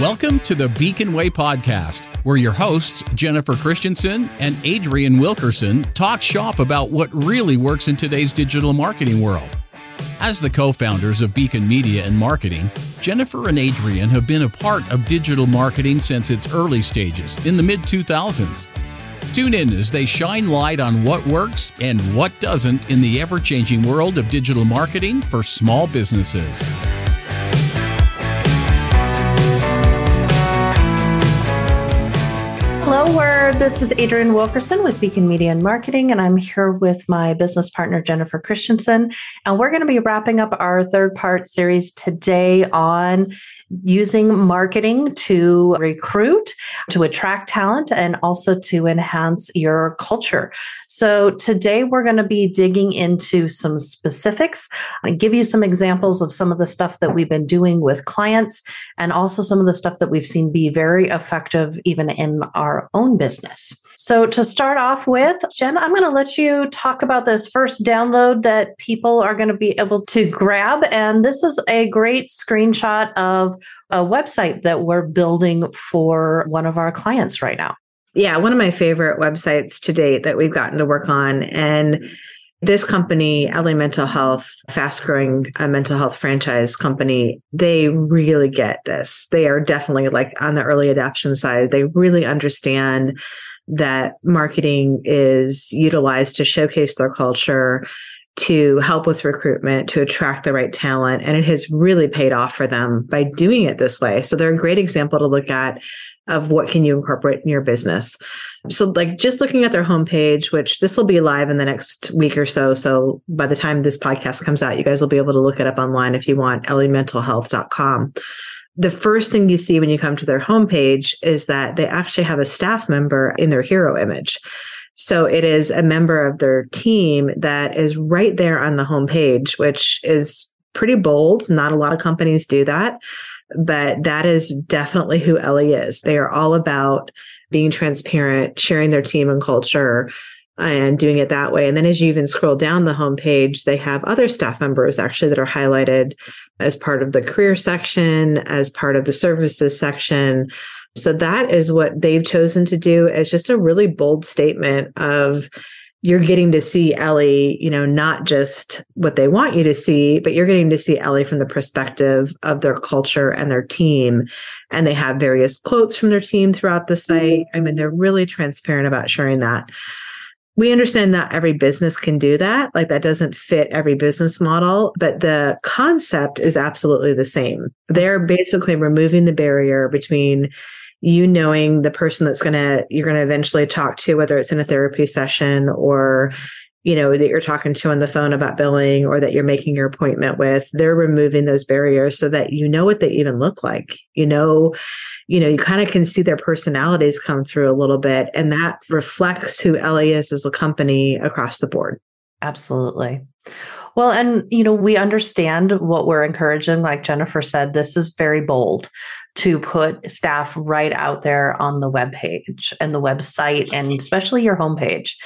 Welcome to the Beacon Way podcast, where your hosts, Jennifer Christensen and Adrian Wilkerson, talk shop about what really works in today's digital marketing world. As the co founders of Beacon Media and Marketing, Jennifer and Adrian have been a part of digital marketing since its early stages in the mid 2000s. Tune in as they shine light on what works and what doesn't in the ever changing world of digital marketing for small businesses. Hello, world. This is Adrian Wilkerson with Beacon Media and Marketing, and I'm here with my business partner, Jennifer Christensen. And we're going to be wrapping up our third part series today on using marketing to recruit, to attract talent, and also to enhance your culture. So today we're going to be digging into some specifics and give you some examples of some of the stuff that we've been doing with clients and also some of the stuff that we've seen be very effective even in our own business. So, to start off with, Jen, I'm going to let you talk about this first download that people are going to be able to grab. And this is a great screenshot of a website that we're building for one of our clients right now. Yeah, one of my favorite websites to date that we've gotten to work on. And this company, Ellie Mental Health, fast growing uh, mental health franchise company, they really get this. They are definitely like on the early adoption side. They really understand that marketing is utilized to showcase their culture, to help with recruitment, to attract the right talent. And it has really paid off for them by doing it this way. So they're a great example to look at of what can you incorporate in your business. So like just looking at their homepage, which this will be live in the next week or so. So by the time this podcast comes out, you guys will be able to look it up online if you want, elliementalhealth.com the first thing you see when you come to their homepage is that they actually have a staff member in their hero image. So it is a member of their team that is right there on the homepage, which is pretty bold. Not a lot of companies do that, but that is definitely who Ellie is. They are all about being transparent, sharing their team and culture, and doing it that way. And then as you even scroll down the homepage, they have other staff members actually that are highlighted as part of the career section, as part of the services section. So that is what they've chosen to do as just a really bold statement of you're getting to see Ellie, you know, not just what they want you to see, but you're getting to see Ellie from the perspective of their culture and their team. And they have various quotes from their team throughout the mm-hmm. site. I mean, they're really transparent about sharing that we understand that every business can do that. Like that doesn't fit every business model, but the concept is absolutely the same. They're basically removing the barrier between you knowing the person that's going to, you're going to eventually talk to, whether it's in a therapy session or, you know, that you're talking to on the phone about billing or that you're making your appointment with. They're removing those barriers so that you know what they even look like. You know, you know, you kind of can see their personalities come through a little bit, and that reflects who Ellie is as a company across the board. Absolutely. Well, and you know, we understand what we're encouraging. Like Jennifer said, this is very bold to put staff right out there on the web page and the website, and especially your homepage.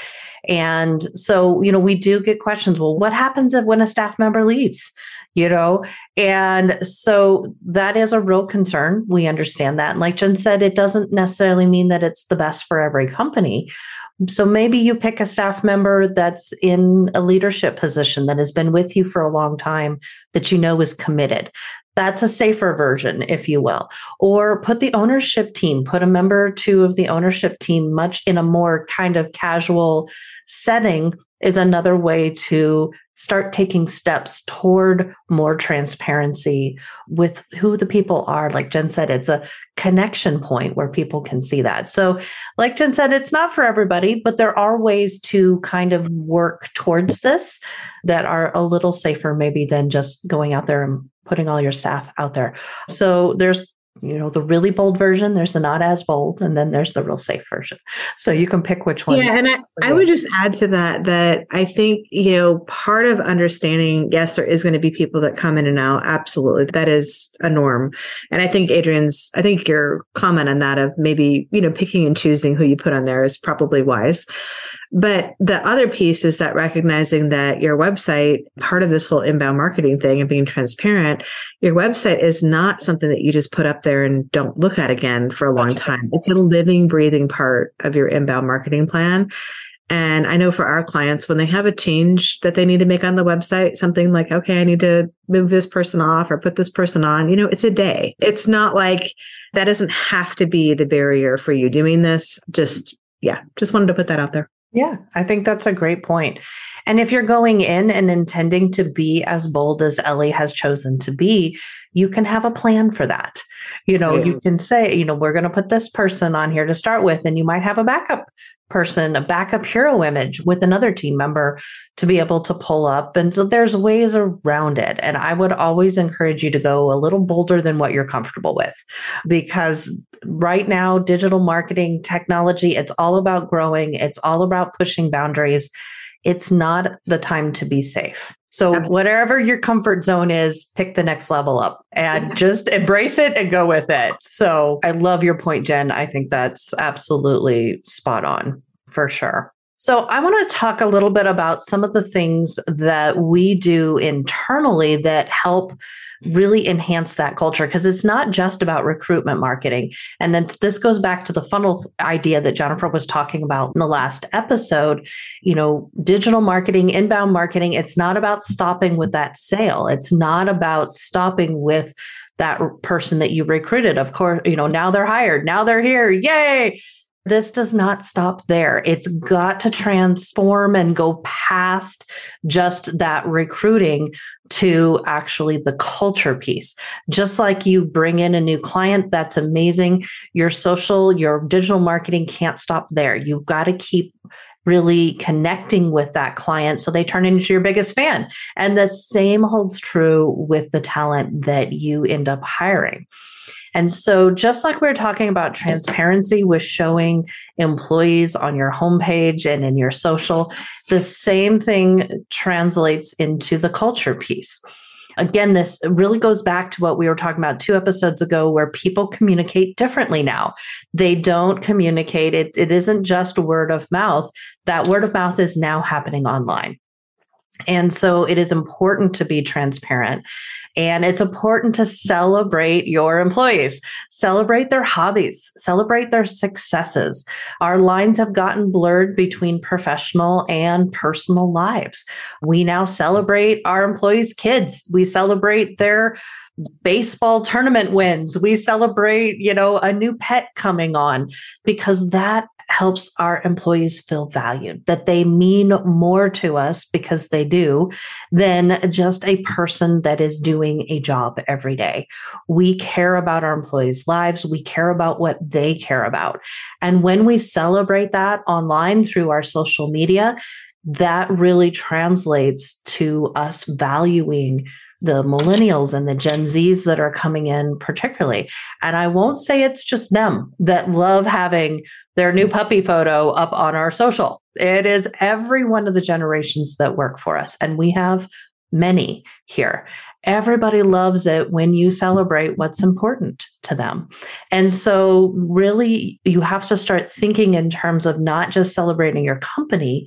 And so, you know, we do get questions. Well, what happens if when a staff member leaves? You know? And so that is a real concern. We understand that. And like Jen said, it doesn't necessarily mean that it's the best for every company. So maybe you pick a staff member that's in a leadership position that has been with you for a long time that you know is committed. That's a safer version, if you will. Or put the ownership team, put a member or two of the ownership team much in a more kind of casual setting is another way to start taking steps toward more transparency with who the people are. Like Jen said, it's a connection point where people can see that. So, like Jen said, it's not for everybody, but there are ways to kind of work towards this that are a little safer, maybe, than just going out there and putting all your staff out there. So, there's you know the really bold version there's the not as bold and then there's the real safe version. So you can pick which one yeah and I, I would just add to that that i think you know part of understanding yes there is going to be people that come in and out absolutely that is a norm. And i think adrian's i think your comment on that of maybe you know picking and choosing who you put on there is probably wise But the other piece is that recognizing that your website, part of this whole inbound marketing thing and being transparent, your website is not something that you just put up there and don't look at again for a long time. It's a living, breathing part of your inbound marketing plan. And I know for our clients, when they have a change that they need to make on the website, something like, okay, I need to move this person off or put this person on, you know, it's a day. It's not like that doesn't have to be the barrier for you doing this. Just, yeah, just wanted to put that out there. Yeah, I think that's a great point. And if you're going in and intending to be as bold as Ellie has chosen to be, you can have a plan for that. You know, yeah. you can say, you know, we're going to put this person on here to start with, and you might have a backup person, a backup hero image with another team member to be able to pull up. And so there's ways around it. And I would always encourage you to go a little bolder than what you're comfortable with because right now, digital marketing technology, it's all about growing, it's all about pushing boundaries. It's not the time to be safe. So Absolutely. whatever your comfort zone is, pick the next level up and just embrace it and go with it. So I love your point, Jen. I think that's absolutely spot on for sure. So I want to talk a little bit about some of the things that we do internally that help really enhance that culture because it's not just about recruitment marketing. And then this goes back to the funnel idea that Jennifer was talking about in the last episode. You know, digital marketing, inbound marketing, it's not about stopping with that sale. It's not about stopping with that person that you recruited. Of course, you know, now they're hired, now they're here. Yay this does not stop there. It's got to transform and go past just that recruiting to actually the culture piece. Just like you bring in a new client, that's amazing. Your social, your digital marketing can't stop there. You've got to keep really connecting with that client so they turn into your biggest fan. And the same holds true with the talent that you end up hiring. And so, just like we are talking about transparency with showing employees on your homepage and in your social, the same thing translates into the culture piece. Again, this really goes back to what we were talking about two episodes ago, where people communicate differently now. They don't communicate, it, it isn't just word of mouth. That word of mouth is now happening online. And so it is important to be transparent. And it's important to celebrate your employees, celebrate their hobbies, celebrate their successes. Our lines have gotten blurred between professional and personal lives. We now celebrate our employees' kids, we celebrate their baseball tournament wins we celebrate you know a new pet coming on because that helps our employees feel valued, that they mean more to us because they do than just a person that is doing a job every day. We care about our employees' lives. We care about what they care about. And when we celebrate that online through our social media, that really translates to us valuing the millennials and the Gen Zs that are coming in, particularly. And I won't say it's just them that love having their new mm. puppy photo up on our social. It is every one of the generations that work for us. And we have many here. Everybody loves it when you celebrate what's important to them. And so, really, you have to start thinking in terms of not just celebrating your company,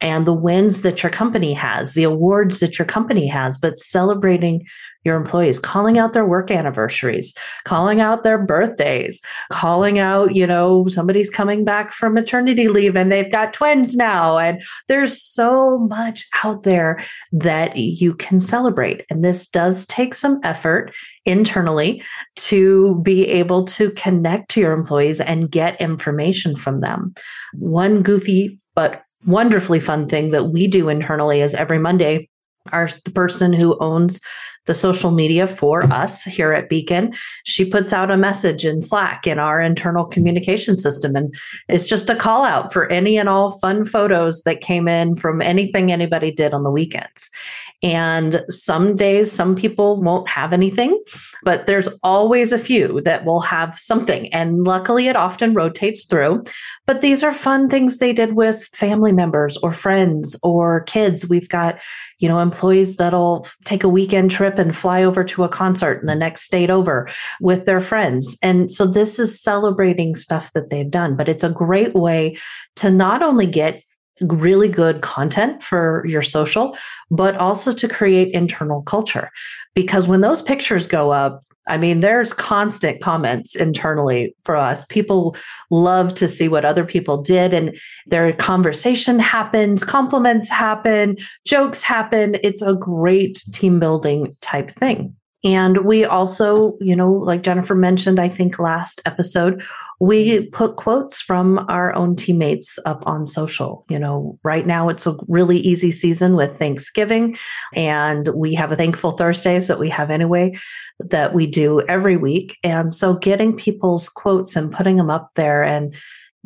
and the wins that your company has, the awards that your company has, but celebrating your employees, calling out their work anniversaries, calling out their birthdays, calling out, you know, somebody's coming back from maternity leave and they've got twins now. And there's so much out there that you can celebrate. And this does take some effort internally to be able to connect to your employees and get information from them. One goofy but wonderfully fun thing that we do internally is every Monday, our the person who owns the social media for us here at Beacon. She puts out a message in Slack in our internal communication system. And it's just a call out for any and all fun photos that came in from anything anybody did on the weekends. And some days, some people won't have anything, but there's always a few that will have something. And luckily, it often rotates through. But these are fun things they did with family members or friends or kids. We've got, you know, employees that'll take a weekend trip and fly over to a concert in the next state over with their friends. And so this is celebrating stuff that they've done, but it's a great way to not only get really good content for your social, but also to create internal culture. Because when those pictures go up, I mean, there's constant comments internally for us. People love to see what other people did, and their conversation happens, compliments happen, jokes happen. It's a great team building type thing. And we also, you know, like Jennifer mentioned, I think last episode, we put quotes from our own teammates up on social. You know, right now it's a really easy season with Thanksgiving, and we have a thankful Thursdays that we have anyway that we do every week. And so getting people's quotes and putting them up there and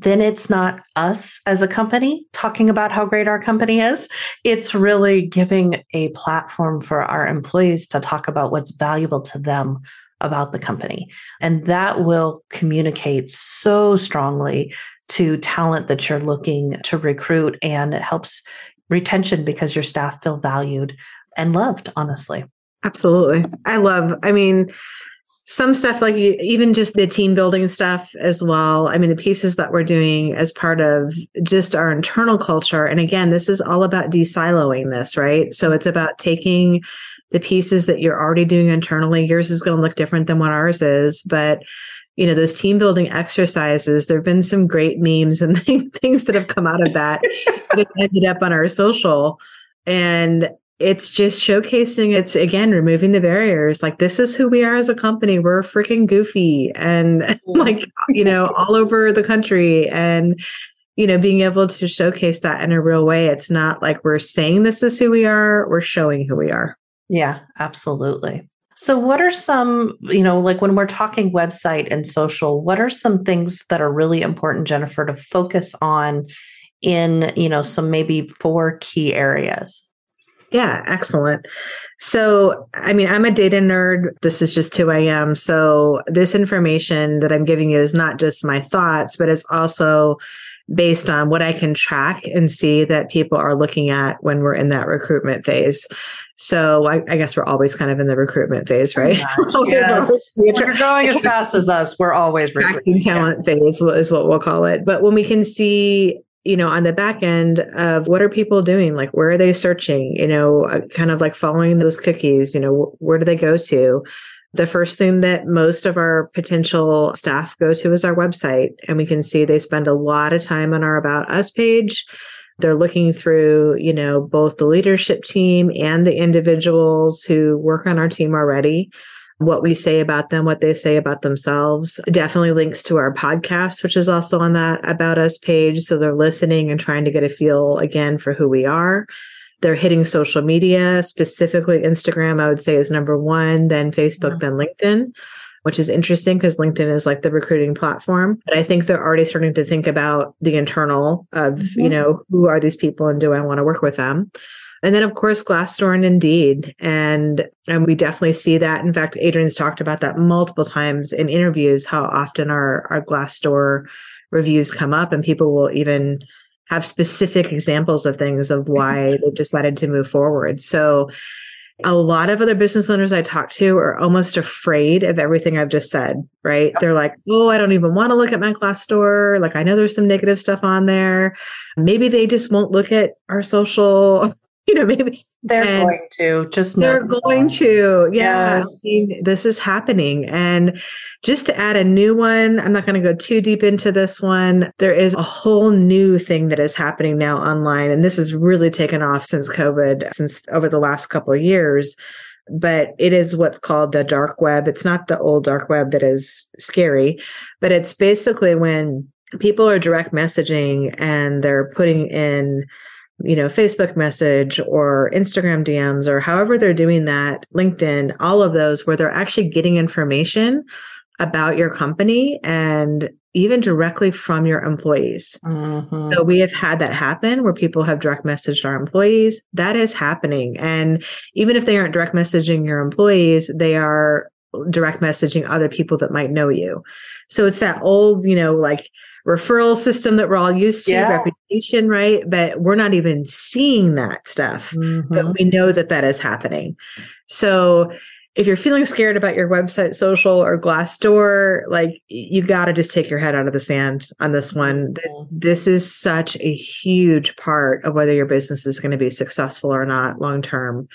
then it's not us as a company talking about how great our company is. It's really giving a platform for our employees to talk about what's valuable to them about the company. And that will communicate so strongly to talent that you're looking to recruit and it helps retention because your staff feel valued and loved, honestly. Absolutely. I love, I mean, some stuff like even just the team building stuff as well. I mean, the pieces that we're doing as part of just our internal culture. And again, this is all about desiloing this, right? So it's about taking the pieces that you're already doing internally. Yours is going to look different than what ours is, but you know those team building exercises there have been some great memes and things that have come out of that that ended up on our social and it's just showcasing it's again removing the barriers. Like this is who we are as a company. We're freaking goofy and like you know all over the country. And you know being able to showcase that in a real way it's not like we're saying this is who we are we're showing who we are. Yeah absolutely. So what are some you know like when we're talking website and social what are some things that are really important jennifer to focus on in you know some maybe four key areas yeah, excellent. So, I mean, I'm a data nerd. This is just who I am. So, this information that I'm giving you is not just my thoughts, but it's also based on what I can track and see that people are looking at when we're in that recruitment phase. So I, I guess we're always kind of in the recruitment phase, oh right? yes. when you're growing as fast as us, we're always recruiting talent yeah. phase is what we'll call it. But when we can see you know, on the back end of what are people doing? Like, where are they searching? You know, uh, kind of like following those cookies, you know, where do they go to? The first thing that most of our potential staff go to is our website. And we can see they spend a lot of time on our About Us page. They're looking through, you know, both the leadership team and the individuals who work on our team already what we say about them, what they say about themselves. Definitely links to our podcast, which is also on that About Us page. So they're listening and trying to get a feel again for who we are. They're hitting social media, specifically Instagram, I would say is number one, then Facebook, then LinkedIn which is interesting because LinkedIn is like the recruiting platform. But I think they're already starting to think about the internal of, mm-hmm. you know, who are these people and do I want to work with them? And then, of course, Glassdoor and Indeed. And, and we definitely see that. In fact, Adrian's talked about that multiple times in interviews, how often our, our Glassdoor reviews come up and people will even have specific examples of things of mm-hmm. why they've decided to move forward. So a lot of other business owners I talk to are almost afraid of everything I've just said, right? They're like, oh, I don't even want to look at my Glassdoor. Like, I know there's some negative stuff on there. Maybe they just won't look at our social you know, maybe they're and going to just they're going to. Yeah. Yes. this is happening. And just to add a new one, I'm not going to go too deep into this one. There is a whole new thing that is happening now online. And this has really taken off since COVID, since over the last couple of years. But it is what's called the dark web. It's not the old dark web that is scary, but it's basically when people are direct messaging and they're putting in you know, Facebook message or Instagram DMs or however they're doing that, LinkedIn, all of those where they're actually getting information about your company and even directly from your employees. Mm-hmm. So we have had that happen where people have direct messaged our employees. That is happening. And even if they aren't direct messaging your employees, they are direct messaging other people that might know you. So it's that old, you know, like referral system that we're all used to, yeah. reputation, right? But we're not even seeing that stuff, mm-hmm. but we know that that is happening. So if you're feeling scared about your website, social, or Glassdoor, like you got to just take your head out of the sand on this one. Mm-hmm. This is such a huge part of whether your business is going to be successful or not long term.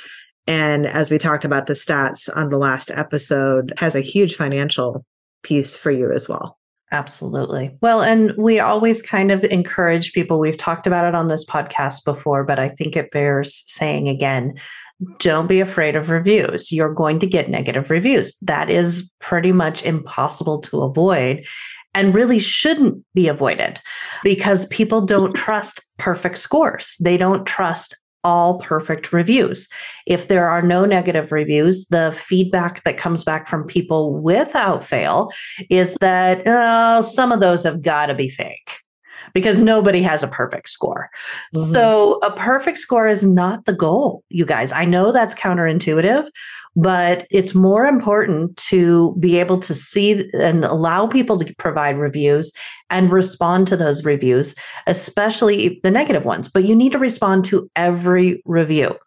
And as we talked about the stats on the last episode, has a huge financial piece for you as well. Absolutely. Well, and we always kind of encourage people. We've talked about it on this podcast before, but I think it bears saying again don't be afraid of reviews. You're going to get negative reviews. That is pretty much impossible to avoid and really shouldn't be avoided because people don't trust perfect scores. They don't trust all perfect reviews. If there are no negative reviews, the feedback that comes back from people without fail is that oh, some of those have got to be fake because nobody has a perfect score. Mm-hmm. So a perfect score is not the goal, you guys. I know that's counterintuitive, but it's more important to be able to see and allow people to provide reviews and respond to those reviews, especially the negative ones. But you need to respond to every review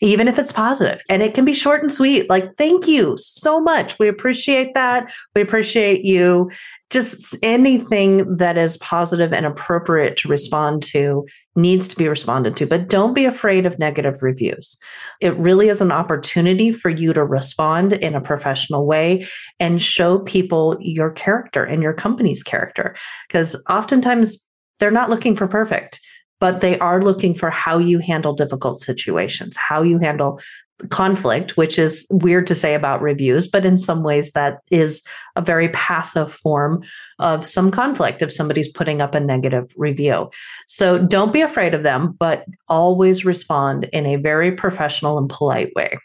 even if it's positive. And it can be short and sweet. Like thank you so much. We appreciate that. We appreciate you. Just anything that is positive and appropriate to respond to needs to be responded to. But don't be afraid of negative reviews. It really is an opportunity for you to respond in a professional way and show people your character and your company's character. Because oftentimes they're not looking for perfect but they are looking for how you handle difficult situations, how you handle conflict, which is weird to say about reviews, but in some ways that is a very passive form of some conflict if somebody's putting up a negative review. So don't be afraid of them, but always respond in a very professional and polite way.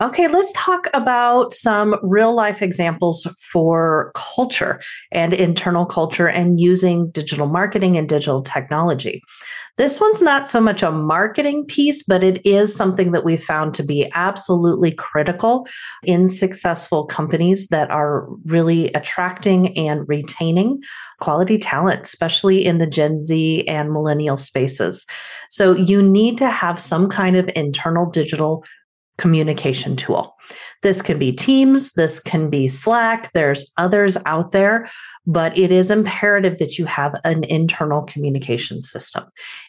Okay, let's talk about some real life examples for culture and internal culture and using digital marketing and digital technology. This one's not so much a marketing piece, but it is something that we found to be absolutely critical in successful companies that are really attracting and retaining quality talent, especially in the Gen Z and millennial spaces. So you need to have some kind of internal digital communication tool. This can be Teams, this can be Slack, there's others out there, but it is imperative that you have an internal communication system.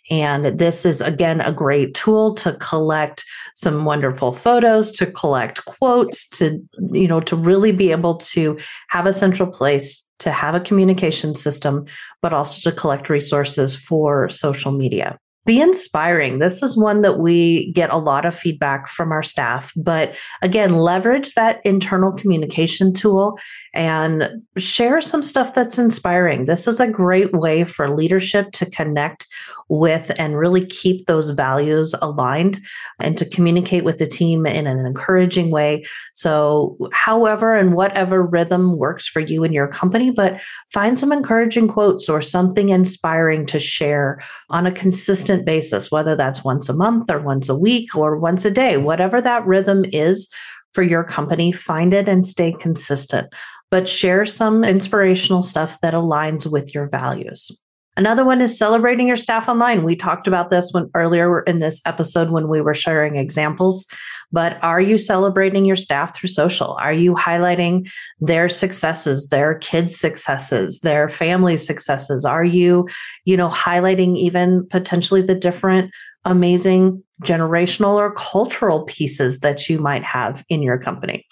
And this is, again, a great tool to collect some wonderful photos, to collect quotes, to, you know, to really be able to have a central place to have a communication system, but also to collect resources for social media be inspiring. This is one that we get a lot of feedback from our staff. But again, leverage that internal communication tool and share some stuff that's inspiring. This is a great way for leadership to connect with and really keep those values aligned and to communicate with the team in an encouraging way. So, however and whatever rhythm works for you and your company, but find some encouraging quotes or something inspiring to share on a consistent basis, whether that's once a month or once a week or once a day, whatever that rhythm is for your company, find it and stay consistent. But share some inspirational stuff that aligns with your values. Another one is celebrating your staff online. We talked about this one earlier in this episode when we were sharing examples. But are you celebrating your staff through social? Are you highlighting their successes, their kids' successes, their family successes? Are you, you know, highlighting even potentially the different amazing generational or cultural pieces that you might have in your company?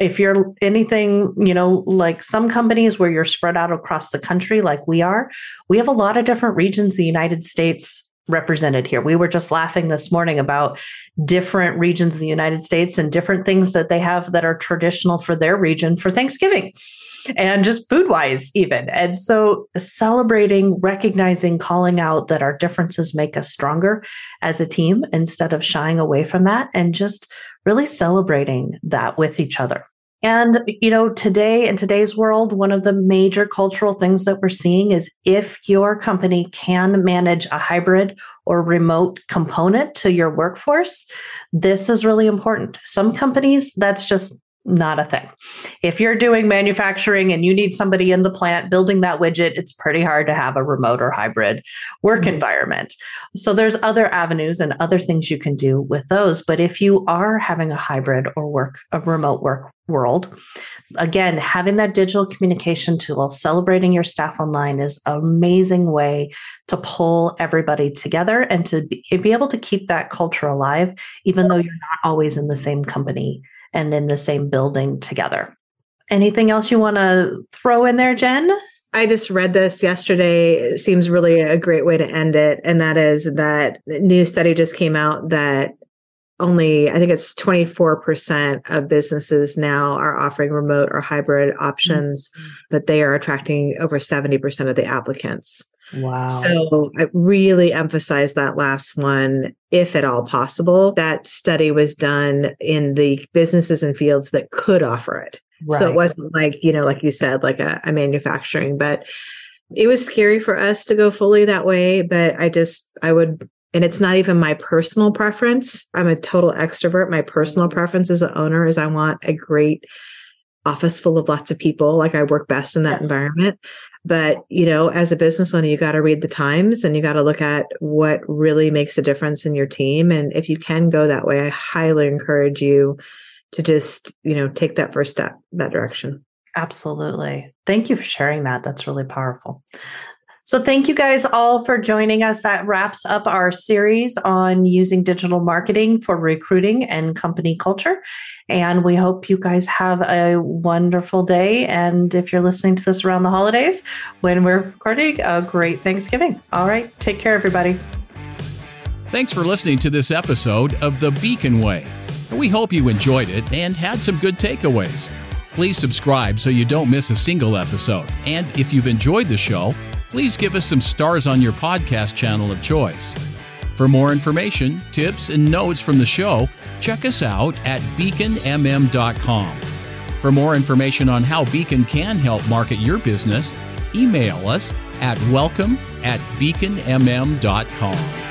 If you're anything, you know, like some companies where you're spread out across the country, like we are, we have a lot of different regions the United States represented here. We were just laughing this morning about different regions of the United States and different things that they have that are traditional for their region for Thanksgiving and just food wise, even. And so celebrating, recognizing, calling out that our differences make us stronger as a team instead of shying away from that and just really celebrating that with each other. And, you know, today in today's world, one of the major cultural things that we're seeing is if your company can manage a hybrid or remote component to your workforce, this is really important. Some companies, that's just not a thing. If you're doing manufacturing and you need somebody in the plant building that widget, it's pretty hard to have a remote or hybrid work mm-hmm. environment. So there's other avenues and other things you can do with those. But if you are having a hybrid or work a remote work world, again, having that digital communication tool, celebrating your staff online is an amazing way to pull everybody together and to be, be able to keep that culture alive, even though you're not always in the same company and in the same building together. Anything else you want to throw in there, Jen? I just read this yesterday. It seems really a great way to end it. And that is that new study just came out that only, I think it's 24% of businesses now are offering remote or hybrid options, mm-hmm. but they are attracting over 70% of the applicants. Wow. So I really emphasize that last one, if at all possible. That study was done in the businesses and fields that could offer it. Right. So it wasn't like, you know, like you said, like a, a manufacturing, but it was scary for us to go fully that way. But I just, I would and it's not even my personal preference. I'm a total extrovert. My personal mm-hmm. preference as an owner is I want a great office full of lots of people. Like I work best in that yes. environment. But, you know, as a business owner, you got to read the times and you got to look at what really makes a difference in your team. And if you can go that way, I highly encourage you to just, you know, take that first step that direction. Absolutely. Thank you for sharing that. That's really powerful. So, thank you guys all for joining us. That wraps up our series on using digital marketing for recruiting and company culture. And we hope you guys have a wonderful day. And if you're listening to this around the holidays, when we're recording, a great Thanksgiving. All right. Take care, everybody. Thanks for listening to this episode of The Beacon Way. We hope you enjoyed it and had some good takeaways. Please subscribe so you don't miss a single episode. And if you've enjoyed the show, please give us some stars on your podcast channel of choice. For more information, tips, and notes from the show, check us out at beaconmm.com. For more information on how Beacon can help market your business, email us at welcome at beaconmm.com.